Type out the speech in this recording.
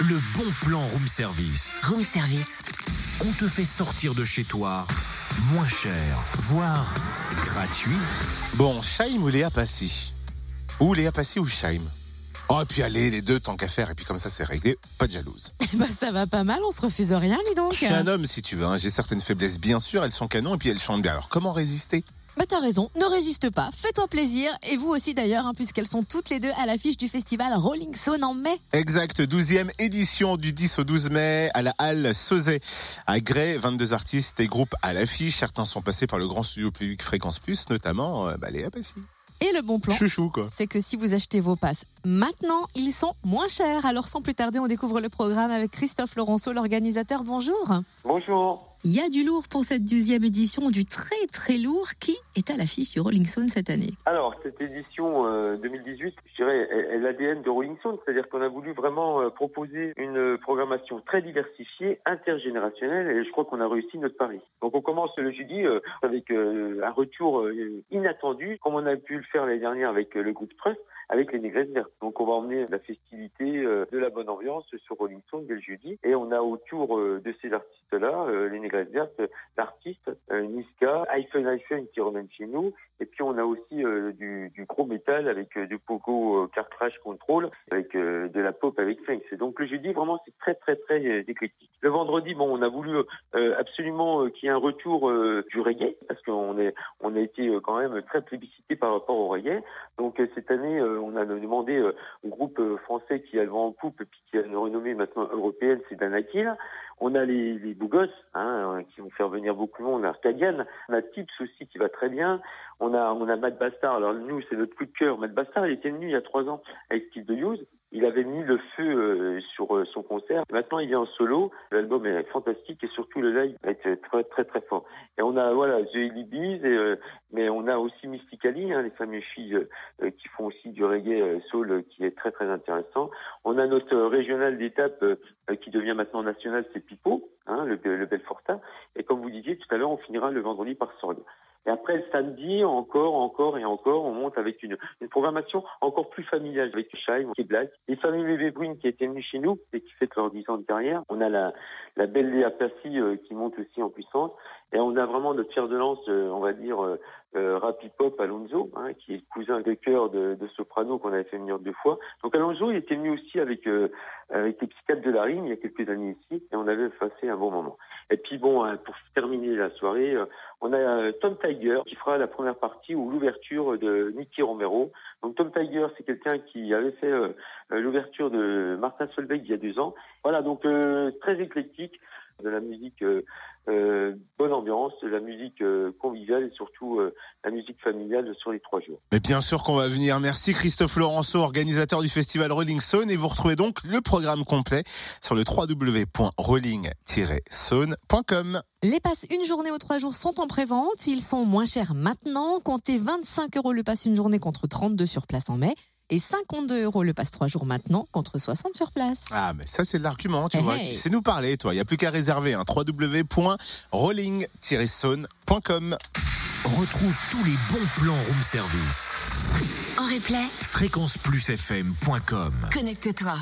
le bon plan room service. Room service. On te fait sortir de chez toi moins cher, voire gratuit. Bon, Shaim ou Léa Passy Ou Léa Passy ou Shaim Oh, et puis allez, les deux, tant qu'à faire, et puis comme ça, c'est réglé, pas de jalouse. Bah ça va pas mal, on se refuse rien, dis donc. Je suis un homme, si tu veux, hein. j'ai certaines faiblesses, bien sûr, elles sont canons, et puis elles chantent bien. Alors, comment résister? Bah t'as raison, ne résiste pas, fais-toi plaisir, et vous aussi d'ailleurs, hein, puisqu'elles sont toutes les deux à l'affiche du festival Rolling Stone en mai. Exact, 12e édition du 10 au 12 mai à la Halle Sauzet à Grès, 22 artistes et groupes à l'affiche. Certains sont passés par le grand studio public Fréquence Plus, notamment euh, bah, Léa Passy. Et le bon plan, Chouchou, quoi. c'est que si vous achetez vos passes maintenant, ils sont moins chers. Alors sans plus tarder, on découvre le programme avec Christophe Laurenceau, l'organisateur. Bonjour. Bonjour. Il y a du lourd pour cette douzième édition, du très très lourd. Qui est à l'affiche du Rolling Stone cette année Alors, cette édition euh, 2018, je dirais, est, est l'ADN de Rolling Stone, c'est-à-dire qu'on a voulu vraiment euh, proposer une programmation très diversifiée, intergénérationnelle, et je crois qu'on a réussi notre pari. Donc, on commence le jeudi euh, avec euh, un retour euh, inattendu, comme on a pu le faire l'année dernière avec euh, le groupe Trust, avec les Négresses Vertes. Donc, on va emmener la festivité, euh, de la bonne ambiance sur Rolling Stone dès le jeudi, et on a autour euh, de ces artistes-là, euh, les Négresses Vertes, l'artiste euh, Niska, iPhone iPhone qui chez nous, et puis on a aussi euh, du, gros métal avec euh, du Pogo euh, Car Control, avec euh, de la pop avec. Et donc le jeudi vraiment c'est très très très éclectique. Le vendredi bon on a voulu absolument qu'il y ait un retour du reggae parce qu'on est on a été euh, quand même très plébiscité par rapport au reggae. Donc euh, cette année euh, on a demandé au groupe français qui a le vent en poupe et puis qui a une renommée maintenant européenne, c'est Danakil. On a les, les gosses hein, qui vont faire venir beaucoup de monde. On a Arcadian, on a Tips aussi qui va très bien. On a on a Matt Bastard. Alors nous c'est notre coup de cœur. Matt Bastard il était venu il y a trois ans avec Steve de Use. Il avait mis le feu euh, sur euh, son concert. Maintenant il vient en solo. L'album est fantastique et surtout le live va être très très très fort. Et on a voilà The Ellie euh, mais on a aussi Mystically, hein, les fameuses filles euh, qui font aussi du reggae euh, soul qui est très très intéressant. On a notre régional d'étape euh, qui devient maintenant national, c'est Pipo, hein, le, le Belfortin. Et comme vous disiez tout à l'heure, on finira le vendredi par Sorgue. Et après, le samedi, encore, encore et encore, on monte avec une, une programmation encore plus familiale avec Shine, qui Black. Les familles Bébé qui étaient venues chez nous et qui fêtent leurs 10 ans de carrière. On a la, la belle Léa Passy euh, qui monte aussi en puissance. Et on a vraiment notre fer de lance, euh, on va dire, euh, euh, Pop Alonso, hein, qui est le cousin de cœur de, de Soprano qu'on avait fait venir deux fois. Donc Alonso, il était venu aussi avec, euh, avec les psychiatres de la rime il y a quelques années ici, et on avait passé un bon moment. Et puis bon, hein, pour terminer la soirée, on a Tom Tiger qui fera la première partie ou l'ouverture de Nicky Romero. Donc Tom Tiger, c'est quelqu'un qui avait fait l'ouverture de Martin Solveig il y a deux ans. Voilà, donc euh, très éclectique, de la musique euh, euh, bonne ambiance, de la musique euh, conviviale et surtout euh, la musique familiale sur les trois jours. Mais bien sûr qu'on va venir. Merci Christophe Laurenceau, organisateur du festival Rolling Stone. Et vous retrouvez donc le programme complet sur le www.rolling-saune.com. Les passes une journée ou trois jours sont en prévente. Ils sont moins chers maintenant. Comptez 25 euros le pass une journée contre 32 sur place en mai. Et 52 euros le passe trois jours maintenant contre 60 sur place. Ah, mais ça, c'est de l'argument, tu Hey, vois. hey. Tu sais nous parler, toi. Il n'y a plus qu'à réserver. Hein. www.rolling-saune.com. Retrouve tous les bons plans room service. En replay, Fréquenceplusfm.com connecte-toi.